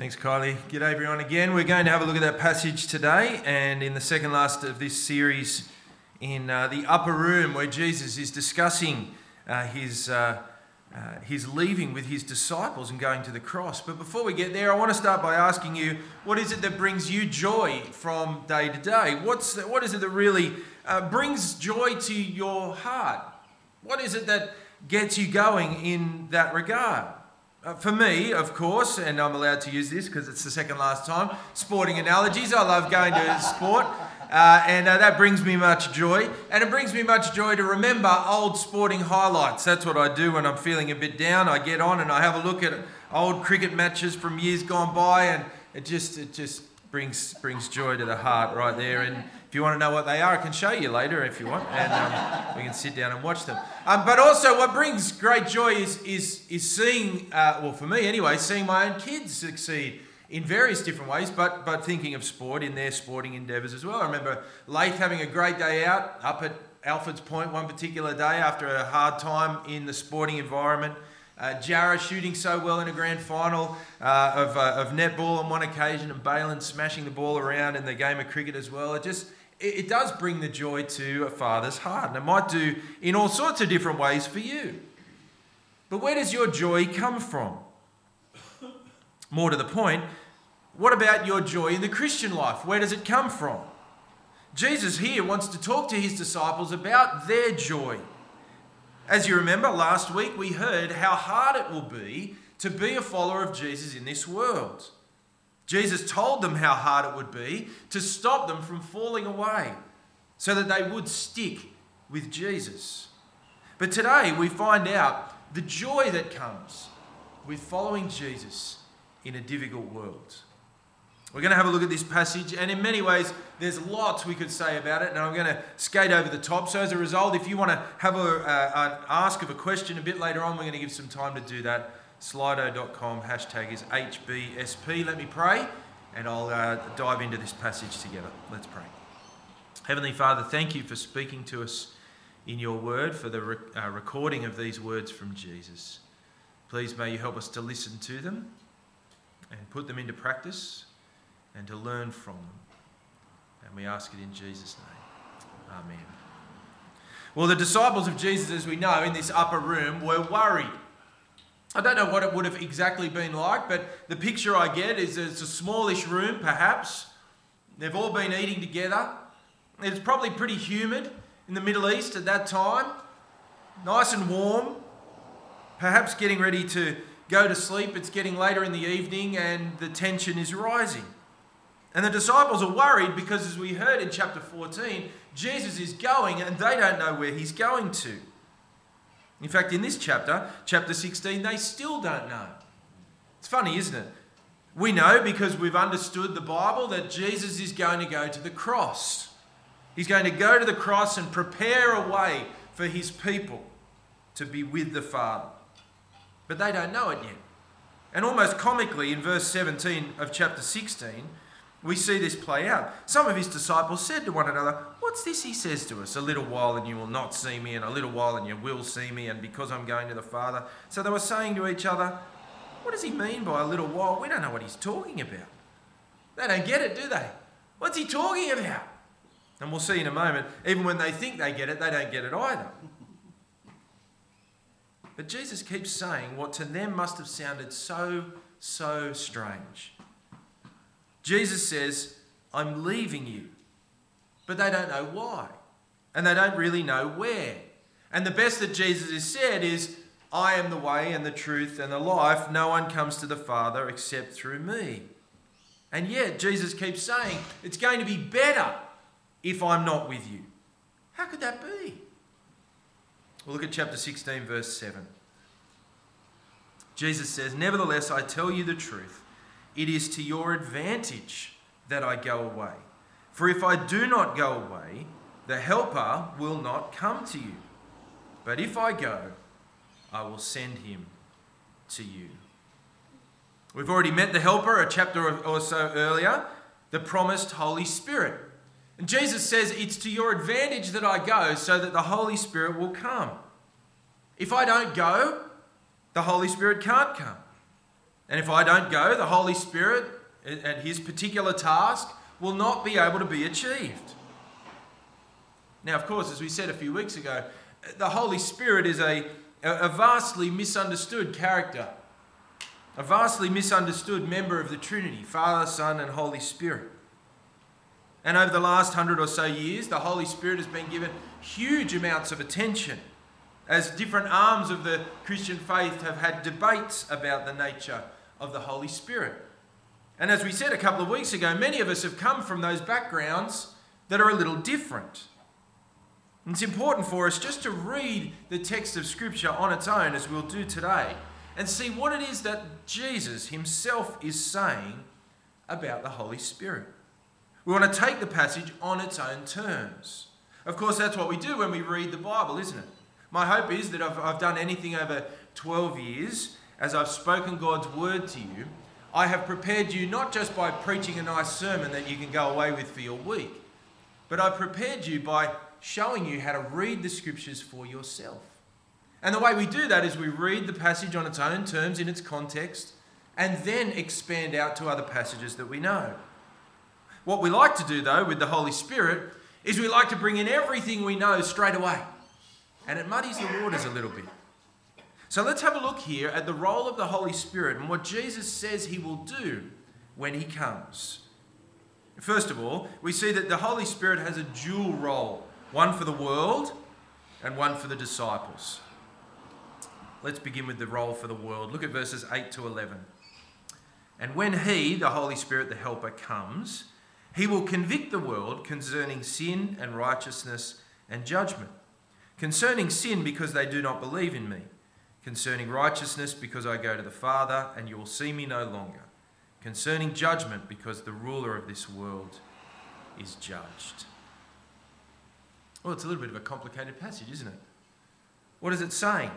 Thanks, Kylie. G'day, everyone, again. We're going to have a look at that passage today, and in the second last of this series, in uh, the upper room, where Jesus is discussing uh, his, uh, uh, his leaving with his disciples and going to the cross. But before we get there, I want to start by asking you what is it that brings you joy from day to day? What's the, what is it that really uh, brings joy to your heart? What is it that gets you going in that regard? Uh, for me, of course, and I'm allowed to use this because it's the second last time, sporting analogies. I love going to sport, uh, and uh, that brings me much joy. And it brings me much joy to remember old sporting highlights. That's what I do when I'm feeling a bit down. I get on and I have a look at old cricket matches from years gone by, and it just it just brings brings joy to the heart right there. And if you want to know what they are, I can show you later if you want, and um, we can sit down and watch them. Um, but also, what brings great joy is is is seeing, uh, well, for me anyway, seeing my own kids succeed in various different ways, but but thinking of sport in their sporting endeavours as well. I remember Laith having a great day out up at Alfords Point one particular day after a hard time in the sporting environment. Uh, Jarrah shooting so well in a grand final uh, of, uh, of netball on one occasion, and Balin smashing the ball around in the game of cricket as well. It just it, it does bring the joy to a father's heart, and it might do in all sorts of different ways for you. But where does your joy come from? More to the point, what about your joy in the Christian life? Where does it come from? Jesus here wants to talk to his disciples about their joy. As you remember, last week we heard how hard it will be to be a follower of Jesus in this world. Jesus told them how hard it would be to stop them from falling away so that they would stick with Jesus. But today we find out the joy that comes with following Jesus in a difficult world. We're going to have a look at this passage, and in many ways, there's lots we could say about it, and I'm going to skate over the top. So, as a result, if you want to have a, uh, an ask of a question a bit later on, we're going to give some time to do that. Slido.com hashtag is HBSP. Let me pray, and I'll uh, dive into this passage together. Let's pray. Heavenly Father, thank you for speaking to us in your word, for the uh, recording of these words from Jesus. Please may you help us to listen to them and put them into practice and to learn from them. And we ask it in Jesus' name. Amen. Well, the disciples of Jesus, as we know, in this upper room were worried. I don't know what it would have exactly been like, but the picture I get is it's a smallish room, perhaps. They've all been eating together. It's probably pretty humid in the Middle East at that time. Nice and warm. Perhaps getting ready to go to sleep. It's getting later in the evening and the tension is rising. And the disciples are worried because, as we heard in chapter 14, Jesus is going and they don't know where he's going to. In fact, in this chapter, chapter 16, they still don't know. It's funny, isn't it? We know because we've understood the Bible that Jesus is going to go to the cross. He's going to go to the cross and prepare a way for his people to be with the Father. But they don't know it yet. And almost comically, in verse 17 of chapter 16, we see this play out. Some of his disciples said to one another, What's this he says to us? A little while and you will not see me, and a little while and you will see me, and because I'm going to the Father. So they were saying to each other, What does he mean by a little while? We don't know what he's talking about. They don't get it, do they? What's he talking about? And we'll see in a moment, even when they think they get it, they don't get it either. But Jesus keeps saying what to them must have sounded so, so strange. Jesus says, I'm leaving you. But they don't know why. And they don't really know where. And the best that Jesus has said is, I am the way and the truth and the life. No one comes to the Father except through me. And yet, Jesus keeps saying, it's going to be better if I'm not with you. How could that be? Well, look at chapter 16, verse 7. Jesus says, Nevertheless, I tell you the truth. It is to your advantage that I go away. For if I do not go away, the Helper will not come to you. But if I go, I will send him to you. We've already met the Helper a chapter or so earlier, the promised Holy Spirit. And Jesus says, It's to your advantage that I go so that the Holy Spirit will come. If I don't go, the Holy Spirit can't come. And if I don't go, the Holy Spirit and his particular task will not be able to be achieved. Now, of course, as we said a few weeks ago, the Holy Spirit is a, a vastly misunderstood character, a vastly misunderstood member of the Trinity Father, Son, and Holy Spirit. And over the last hundred or so years, the Holy Spirit has been given huge amounts of attention as different arms of the Christian faith have had debates about the nature of the Holy Spirit. And as we said a couple of weeks ago, many of us have come from those backgrounds that are a little different. It's important for us just to read the text of Scripture on its own, as we'll do today, and see what it is that Jesus himself is saying about the Holy Spirit. We want to take the passage on its own terms. Of course, that's what we do when we read the Bible, isn't it? My hope is that if I've done anything over 12 years, as I've spoken God's word to you, I have prepared you not just by preaching a nice sermon that you can go away with for your week, but I've prepared you by showing you how to read the scriptures for yourself. And the way we do that is we read the passage on its own terms, in its context, and then expand out to other passages that we know. What we like to do, though, with the Holy Spirit, is we like to bring in everything we know straight away. And it muddies the waters a little bit. So let's have a look here at the role of the Holy Spirit and what Jesus says he will do when he comes. First of all, we see that the Holy Spirit has a dual role one for the world and one for the disciples. Let's begin with the role for the world. Look at verses 8 to 11. And when He, the Holy Spirit, the Helper, comes, He will convict the world concerning sin and righteousness and judgment. Concerning sin, because they do not believe in me. Concerning righteousness, because I go to the Father, and you will see me no longer. Concerning judgment, because the ruler of this world is judged. Well, it's a little bit of a complicated passage, isn't it? What is it saying?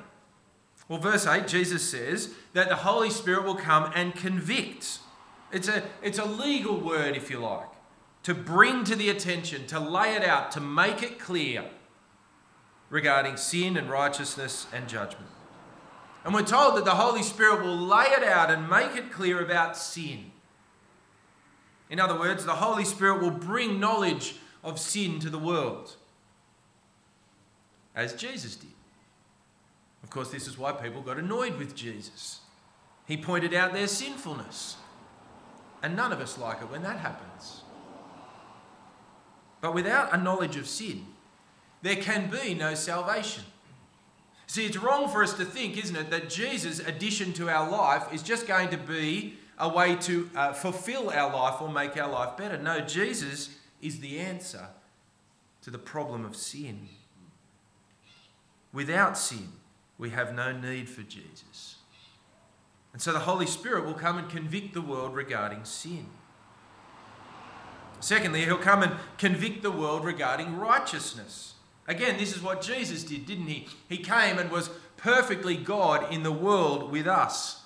Well, verse 8, Jesus says that the Holy Spirit will come and convict. It's a, it's a legal word, if you like, to bring to the attention, to lay it out, to make it clear regarding sin and righteousness and judgment. And we're told that the Holy Spirit will lay it out and make it clear about sin. In other words, the Holy Spirit will bring knowledge of sin to the world as Jesus did. Of course, this is why people got annoyed with Jesus. He pointed out their sinfulness. And none of us like it when that happens. But without a knowledge of sin, there can be no salvation. See, it's wrong for us to think, isn't it, that Jesus' addition to our life is just going to be a way to uh, fulfill our life or make our life better. No, Jesus is the answer to the problem of sin. Without sin, we have no need for Jesus. And so the Holy Spirit will come and convict the world regarding sin. Secondly, he'll come and convict the world regarding righteousness. Again, this is what Jesus did, didn't he? He came and was perfectly God in the world with us.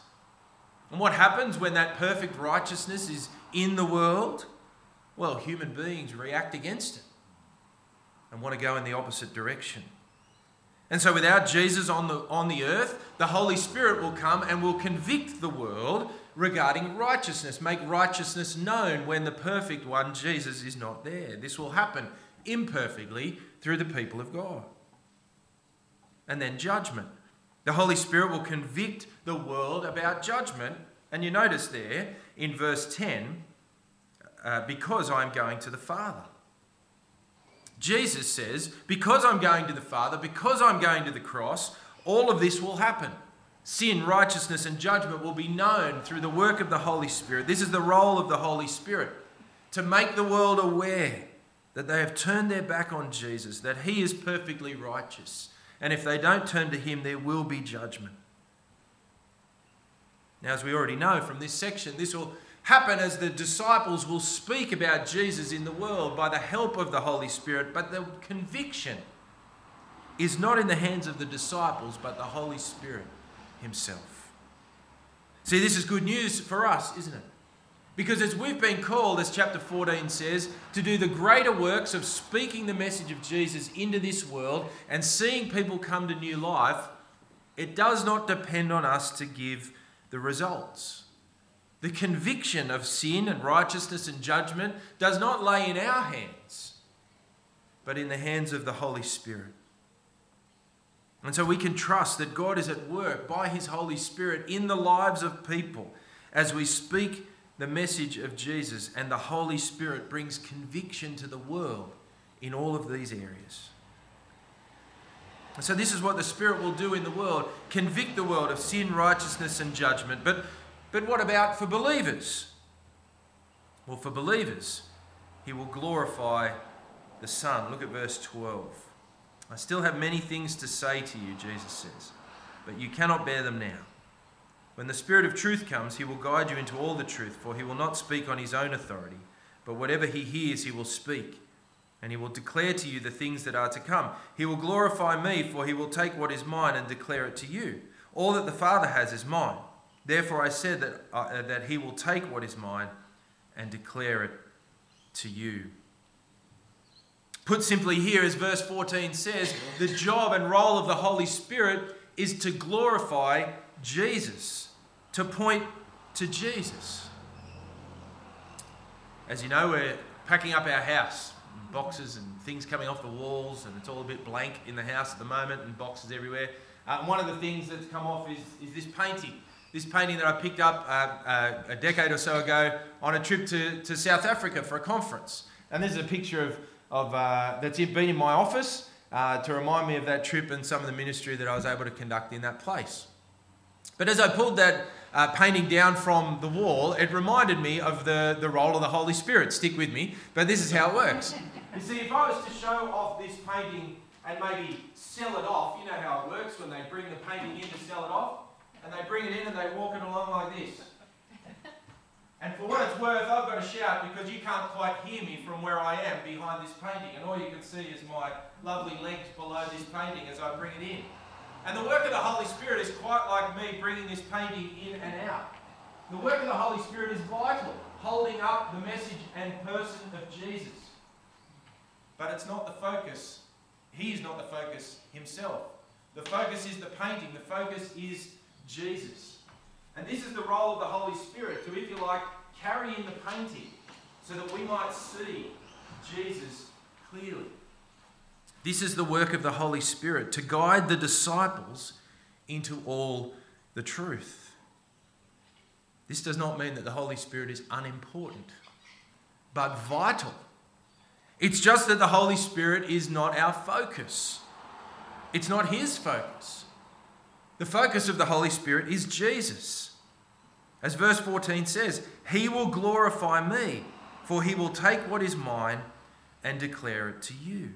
And what happens when that perfect righteousness is in the world? Well, human beings react against it and want to go in the opposite direction. And so, without Jesus on the, on the earth, the Holy Spirit will come and will convict the world regarding righteousness, make righteousness known when the perfect one, Jesus, is not there. This will happen imperfectly through the people of God. And then judgment. The Holy Spirit will convict the world about judgment. And you notice there in verse 10, uh, because I'm going to the Father. Jesus says, Because I'm going to the Father, because I'm going to the cross, all of this will happen. Sin, righteousness, and judgment will be known through the work of the Holy Spirit. This is the role of the Holy Spirit to make the world aware that they have turned their back on Jesus, that He is perfectly righteous. And if they don't turn to Him, there will be judgment. Now, as we already know from this section, this will happen as the disciples will speak about Jesus in the world by the help of the Holy Spirit, but the conviction is not in the hands of the disciples, but the Holy Spirit Himself. See, this is good news for us, isn't it? Because as we've been called, as chapter 14 says, to do the greater works of speaking the message of Jesus into this world and seeing people come to new life, it does not depend on us to give the results. The conviction of sin and righteousness and judgment does not lay in our hands, but in the hands of the Holy Spirit. And so we can trust that God is at work by His Holy Spirit in the lives of people as we speak the message of Jesus, and the Holy Spirit brings conviction to the world in all of these areas. So, this is what the Spirit will do in the world convict the world of sin, righteousness, and judgment. But, but what about for believers? Well, for believers, He will glorify the Son. Look at verse 12. I still have many things to say to you, Jesus says, but you cannot bear them now. When the Spirit of truth comes, he will guide you into all the truth, for he will not speak on his own authority, but whatever he hears, he will speak. And he will declare to you the things that are to come. He will glorify me, for he will take what is mine and declare it to you. All that the Father has is mine. Therefore, I said that, uh, that he will take what is mine and declare it to you. Put simply here, as verse 14 says, the job and role of the Holy Spirit is to glorify Jesus to point to Jesus. As you know, we're packing up our house, boxes and things coming off the walls, and it's all a bit blank in the house at the moment, and boxes everywhere. Uh, one of the things that's come off is, is this painting. This painting that I picked up uh, uh, a decade or so ago on a trip to, to South Africa for a conference. And this is a picture of, of uh, that's been in my office uh, to remind me of that trip and some of the ministry that I was able to conduct in that place. But as I pulled that uh, painting down from the wall, it reminded me of the, the role of the Holy Spirit. Stick with me, but this is how it works. You see, if I was to show off this painting and maybe sell it off, you know how it works when they bring the painting in to sell it off, and they bring it in and they walk it along like this. And for what it's worth, I've got to shout because you can't quite hear me from where I am behind this painting, and all you can see is my lovely legs below this painting as I bring it in. And the work of the Holy Spirit is quite like me bringing this painting in and out. The work of the Holy Spirit is vital, holding up the message and person of Jesus. But it's not the focus. He is not the focus himself. The focus is the painting, the focus is Jesus. And this is the role of the Holy Spirit to, if you like, carry in the painting so that we might see Jesus clearly. This is the work of the Holy Spirit to guide the disciples into all the truth. This does not mean that the Holy Spirit is unimportant, but vital. It's just that the Holy Spirit is not our focus. It's not His focus. The focus of the Holy Spirit is Jesus. As verse 14 says, He will glorify me, for He will take what is mine and declare it to you.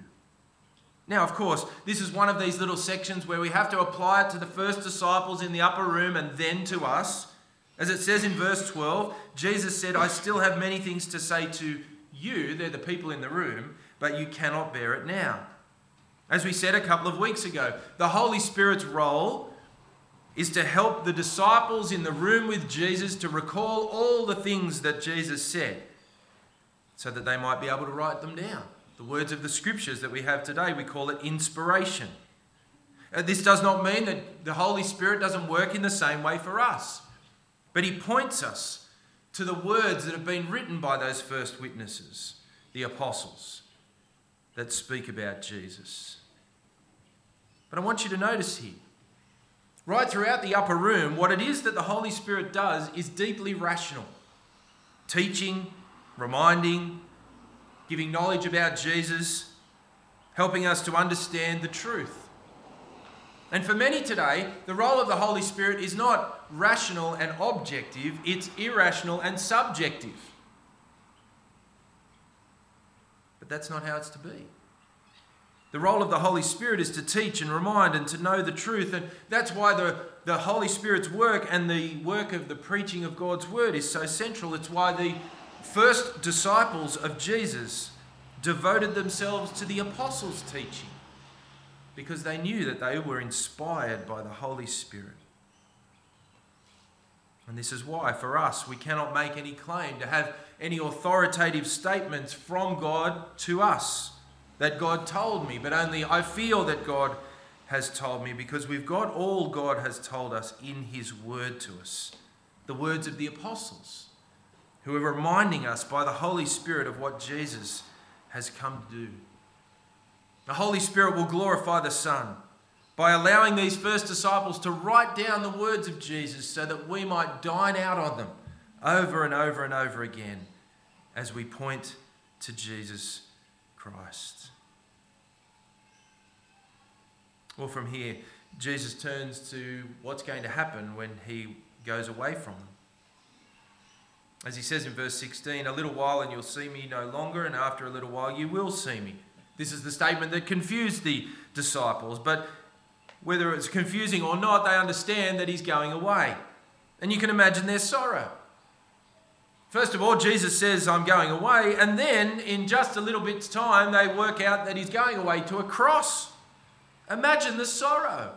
Now, of course, this is one of these little sections where we have to apply it to the first disciples in the upper room and then to us. As it says in verse 12, Jesus said, I still have many things to say to you, they're the people in the room, but you cannot bear it now. As we said a couple of weeks ago, the Holy Spirit's role is to help the disciples in the room with Jesus to recall all the things that Jesus said so that they might be able to write them down the words of the scriptures that we have today. We call it inspiration. Uh, this does not mean that the Holy Spirit doesn't work in the same way for us, but He points us to the words that have been written by those first witnesses, the apostles, that speak about Jesus. But I want you to notice here, right throughout the upper room, what it is that the Holy Spirit does is deeply rational teaching, reminding, giving knowledge about Jesus, helping us to understand the truth. And for many today, the role of the Holy Spirit is not rational and objective, it's irrational and subjective. But that's not how it's to be. The role of the Holy Spirit is to teach and remind and to know the truth. And that's why the, the Holy Spirit's work and the work of the preaching of God's word is so central. It's why the first disciples of Jesus devoted themselves to the apostles' teaching because they knew that they were inspired by the Holy Spirit. And this is why, for us, we cannot make any claim to have any authoritative statements from God to us that God told me, but only I feel that God has told me because we've got all God has told us in His Word to us the words of the apostles, who are reminding us by the Holy Spirit of what Jesus has come to do. The Holy Spirit will glorify the Son by allowing these first disciples to write down the words of Jesus so that we might dine out on them over and over and over again as we point to Jesus Christ. Well, from here, Jesus turns to what's going to happen when he goes away from them. As he says in verse 16, a little while and you'll see me no longer, and after a little while you will see me. This is the statement that confused the disciples, but whether it's confusing or not, they understand that he's going away. And you can imagine their sorrow. First of all, Jesus says, I'm going away, and then in just a little bit's time, they work out that he's going away to a cross. Imagine the sorrow.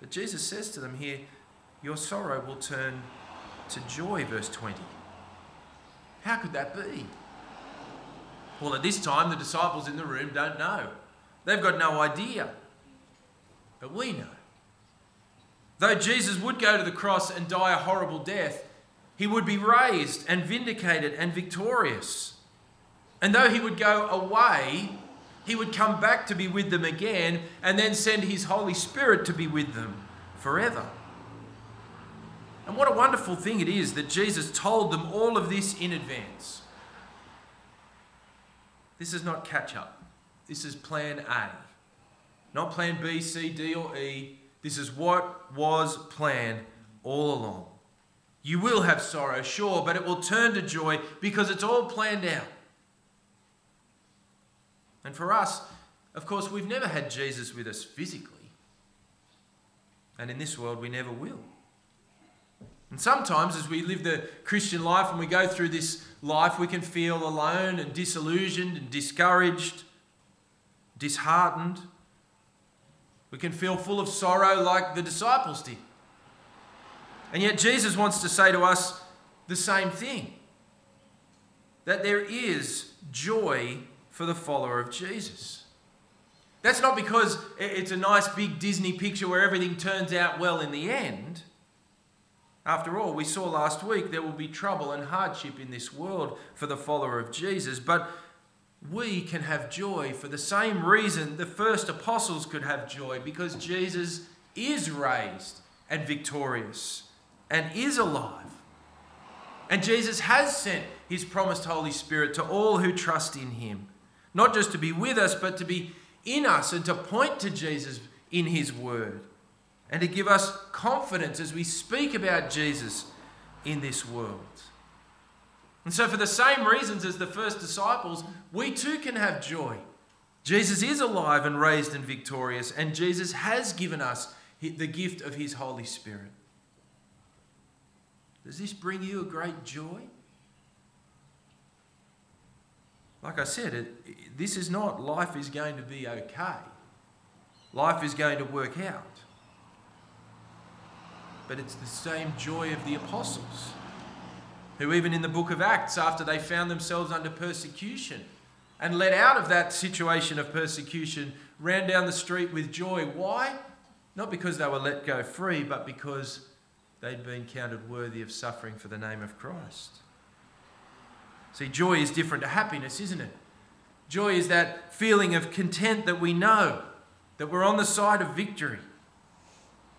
But Jesus says to them here, Your sorrow will turn to joy, verse 20. How could that be? Well, at this time, the disciples in the room don't know. They've got no idea. But we know. Though Jesus would go to the cross and die a horrible death, he would be raised and vindicated and victorious. And though he would go away, he would come back to be with them again and then send his Holy Spirit to be with them forever. And what a wonderful thing it is that Jesus told them all of this in advance. This is not catch up. This is plan A. Not plan B, C, D, or E. This is what was planned all along. You will have sorrow, sure, but it will turn to joy because it's all planned out. And for us, of course, we've never had Jesus with us physically. And in this world, we never will. And sometimes, as we live the Christian life and we go through this life, we can feel alone and disillusioned and discouraged, disheartened. We can feel full of sorrow like the disciples did. And yet, Jesus wants to say to us the same thing that there is joy for the follower of Jesus. That's not because it's a nice big Disney picture where everything turns out well in the end. After all, we saw last week there will be trouble and hardship in this world for the follower of Jesus, but we can have joy for the same reason the first apostles could have joy because Jesus is raised and victorious and is alive. And Jesus has sent his promised Holy Spirit to all who trust in him not just to be with us, but to be in us and to point to Jesus in his word and to give us confidence as we speak about Jesus in this world. And so, for the same reasons as the first disciples, we too can have joy. Jesus is alive and raised and victorious, and Jesus has given us the gift of his Holy Spirit. Does this bring you a great joy? Like I said, it, this is not life is going to be okay. Life is going to work out. But it's the same joy of the apostles, who, even in the book of Acts, after they found themselves under persecution and let out of that situation of persecution, ran down the street with joy. Why? Not because they were let go free, but because they'd been counted worthy of suffering for the name of Christ. See, joy is different to happiness, isn't it? Joy is that feeling of content that we know that we're on the side of victory.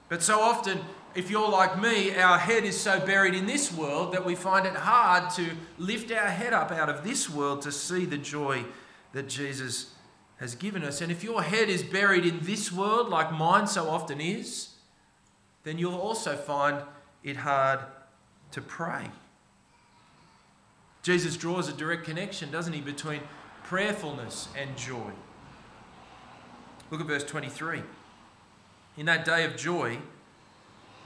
But so often, if you're like me, our head is so buried in this world that we find it hard to lift our head up out of this world to see the joy that Jesus has given us. And if your head is buried in this world, like mine so often is, then you'll also find it hard to pray. Jesus draws a direct connection, doesn't he, between prayerfulness and joy. Look at verse 23. In that day of joy,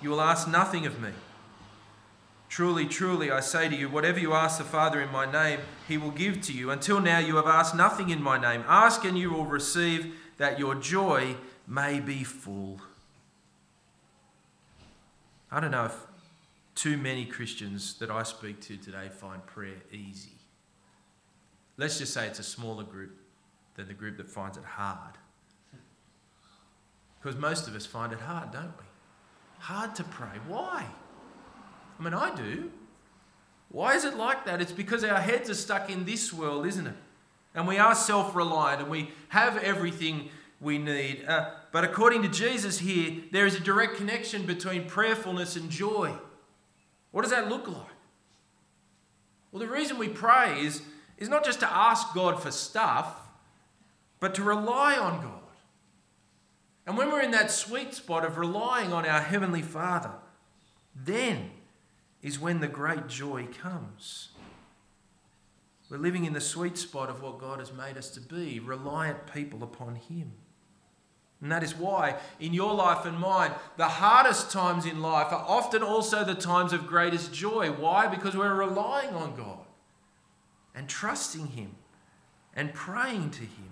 you will ask nothing of me. Truly, truly, I say to you, whatever you ask the Father in my name, he will give to you. Until now, you have asked nothing in my name. Ask and you will receive, that your joy may be full. I don't know if too many Christians that I speak to today find prayer easy. Let's just say it's a smaller group than the group that finds it hard. Because most of us find it hard, don't we? Hard to pray. Why? I mean, I do. Why is it like that? It's because our heads are stuck in this world, isn't it? And we are self reliant and we have everything we need. Uh, but according to Jesus here, there is a direct connection between prayerfulness and joy. What does that look like? Well, the reason we pray is, is not just to ask God for stuff, but to rely on God. And when we're in that sweet spot of relying on our Heavenly Father, then is when the great joy comes. We're living in the sweet spot of what God has made us to be, reliant people upon Him. And that is why, in your life and mine, the hardest times in life are often also the times of greatest joy. Why? Because we're relying on God and trusting Him and praying to Him.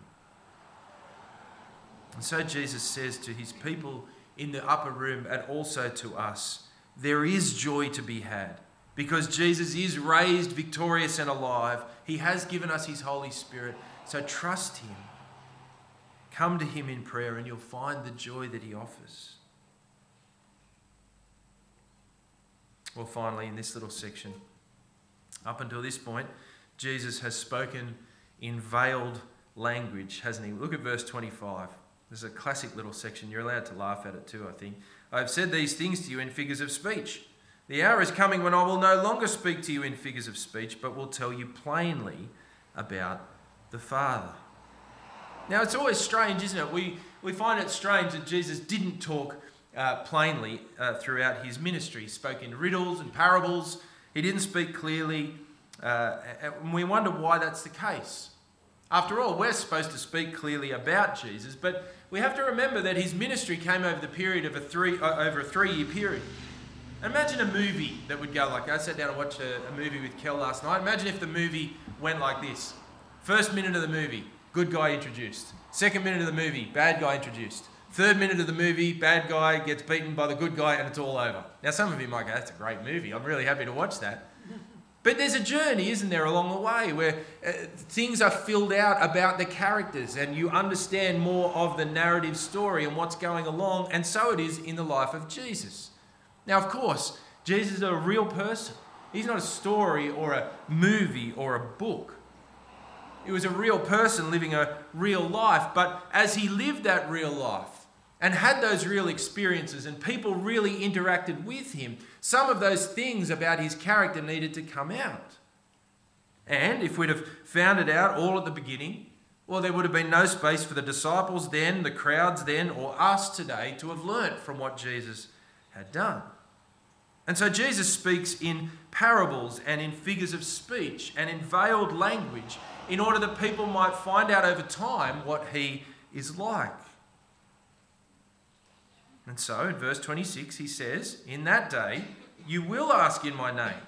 And so Jesus says to His people in the upper room and also to us there is joy to be had because Jesus is raised victorious and alive. He has given us His Holy Spirit. So trust Him. Come to Him in prayer and you'll find the joy that He offers. Well, finally, in this little section, up until this point, Jesus has spoken in veiled language, hasn't he? Look at verse 25. This is a classic little section. You're allowed to laugh at it too, I think. I have said these things to you in figures of speech. The hour is coming when I will no longer speak to you in figures of speech, but will tell you plainly about the Father. Now, it's always strange, isn't it? We, we find it strange that Jesus didn't talk uh, plainly uh, throughout his ministry. He spoke in riddles and parables, he didn't speak clearly. Uh, and we wonder why that's the case. After all, we're supposed to speak clearly about Jesus, but we have to remember that his ministry came over the period of a three, uh, over a three-year period. Imagine a movie that would go like I sat down and watched a, a movie with Kel last night. Imagine if the movie went like this: first minute of the movie, good guy introduced. Second minute of the movie, bad guy introduced. Third minute of the movie, bad guy gets beaten by the good guy and it's all over. Now, some of you might go, that's a great movie. I'm really happy to watch that. But there's a journey, isn't there, along the way where uh, things are filled out about the characters and you understand more of the narrative story and what's going along. And so it is in the life of Jesus. Now, of course, Jesus is a real person. He's not a story or a movie or a book. He was a real person living a real life. But as he lived that real life and had those real experiences, and people really interacted with him, some of those things about his character needed to come out. And if we'd have found it out all at the beginning, well, there would have been no space for the disciples then, the crowds then, or us today to have learnt from what Jesus had done. And so Jesus speaks in parables and in figures of speech and in veiled language in order that people might find out over time what he is like. And so in verse 26, he says, In that day you will ask in my name.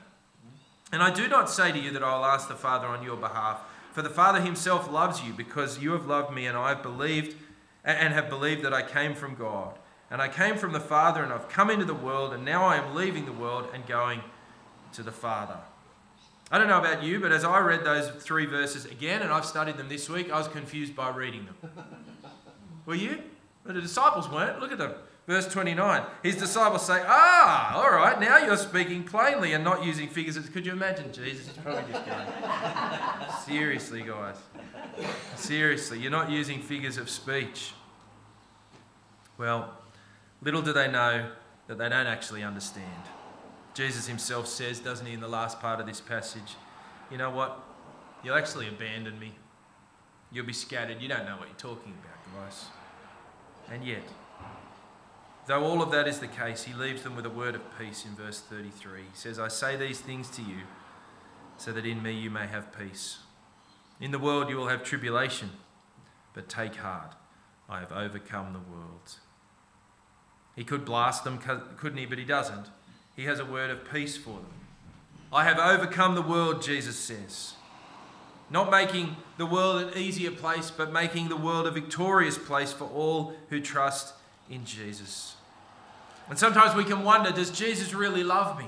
And I do not say to you that I will ask the Father on your behalf, for the Father himself loves you because you have loved me and I have believed and have believed that I came from God. And I came from the Father and I've come into the world and now I am leaving the world and going to the Father. I don't know about you, but as I read those three verses again, and I've studied them this week, I was confused by reading them. Were you? But the disciples weren't. Look at them. Verse 29. His disciples say, Ah, all right, now you're speaking plainly and not using figures. Could you imagine Jesus? He's probably just going, Seriously, guys. Seriously, you're not using figures of speech. Well, little do they know that they don't actually understand. Jesus himself says, doesn't he, in the last part of this passage, you know what? You'll actually abandon me. You'll be scattered. You don't know what you're talking about, guys. And yet, though all of that is the case, he leaves them with a word of peace in verse 33. He says, I say these things to you so that in me you may have peace. In the world you will have tribulation, but take heart. I have overcome the world. He could blast them, couldn't he? But he doesn't. He has a word of peace for them. I have overcome the world, Jesus says. Not making the world an easier place, but making the world a victorious place for all who trust in Jesus. And sometimes we can wonder does Jesus really love me?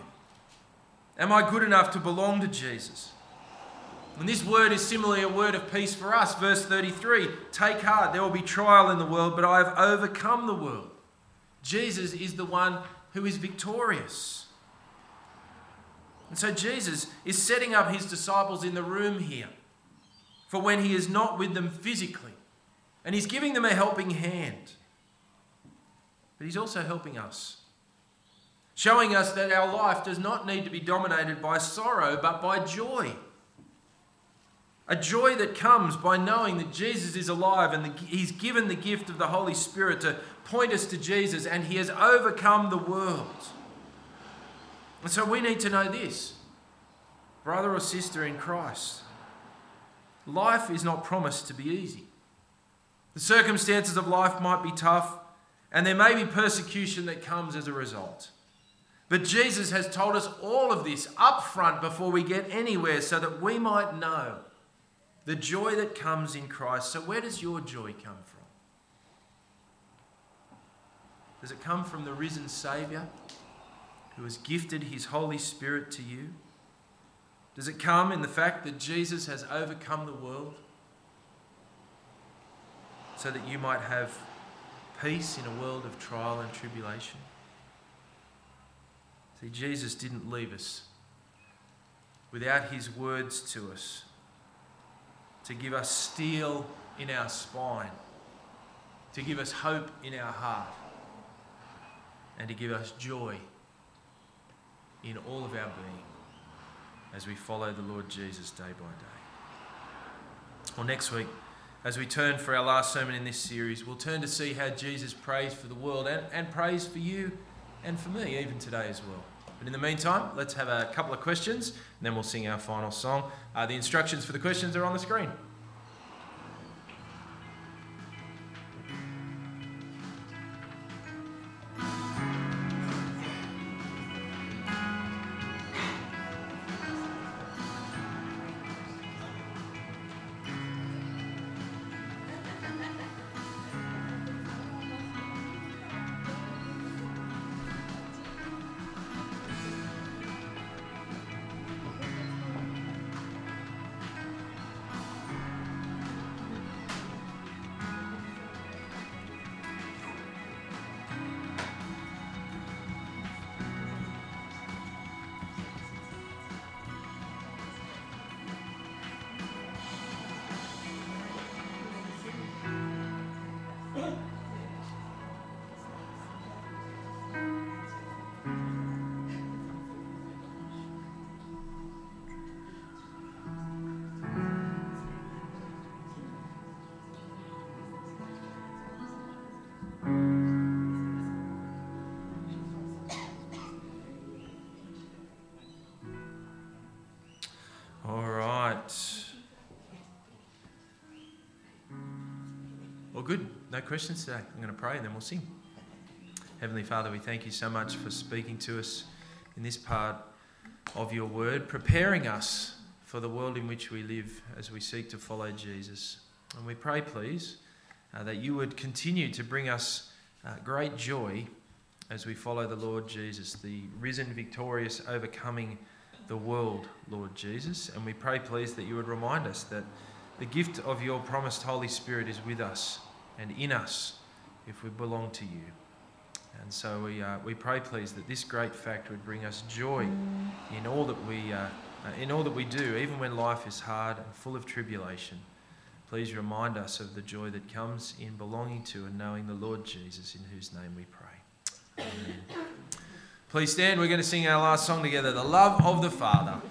Am I good enough to belong to Jesus? And this word is similarly a word of peace for us. Verse 33 Take heart, there will be trial in the world, but I have overcome the world. Jesus is the one who is victorious. And so Jesus is setting up his disciples in the room here for when he is not with them physically. And he's giving them a helping hand. But he's also helping us, showing us that our life does not need to be dominated by sorrow, but by joy. A joy that comes by knowing that Jesus is alive and the, He's given the gift of the Holy Spirit to point us to Jesus and He has overcome the world. And so we need to know this, brother or sister in Christ. Life is not promised to be easy. The circumstances of life might be tough, and there may be persecution that comes as a result. But Jesus has told us all of this up front before we get anywhere so that we might know the joy that comes in Christ. So, where does your joy come from? Does it come from the risen Saviour who has gifted his Holy Spirit to you? Does it come in the fact that Jesus has overcome the world so that you might have peace in a world of trial and tribulation? See, Jesus didn't leave us without his words to us to give us steel in our spine, to give us hope in our heart, and to give us joy in all of our being as we follow the Lord Jesus day by day. Well, next week, as we turn for our last sermon in this series, we'll turn to see how Jesus prays for the world and, and prays for you and for me, even today as well. But in the meantime, let's have a couple of questions and then we'll sing our final song. Uh, the instructions for the questions are on the screen. Good. No questions today. I'm going to pray and then we'll sing. Heavenly Father, we thank you so much for speaking to us in this part of your word, preparing us for the world in which we live as we seek to follow Jesus. And we pray, please, uh, that you would continue to bring us uh, great joy as we follow the Lord Jesus, the risen, victorious, overcoming the world, Lord Jesus. And we pray, please, that you would remind us that the gift of your promised Holy Spirit is with us and in us if we belong to you. And so we, uh, we pray, please, that this great fact would bring us joy in all that we, uh, uh, in all that we do, even when life is hard and full of tribulation. Please remind us of the joy that comes in belonging to and knowing the Lord Jesus, in whose name we pray. Amen. Please stand. We're going to sing our last song together, The Love of the Father.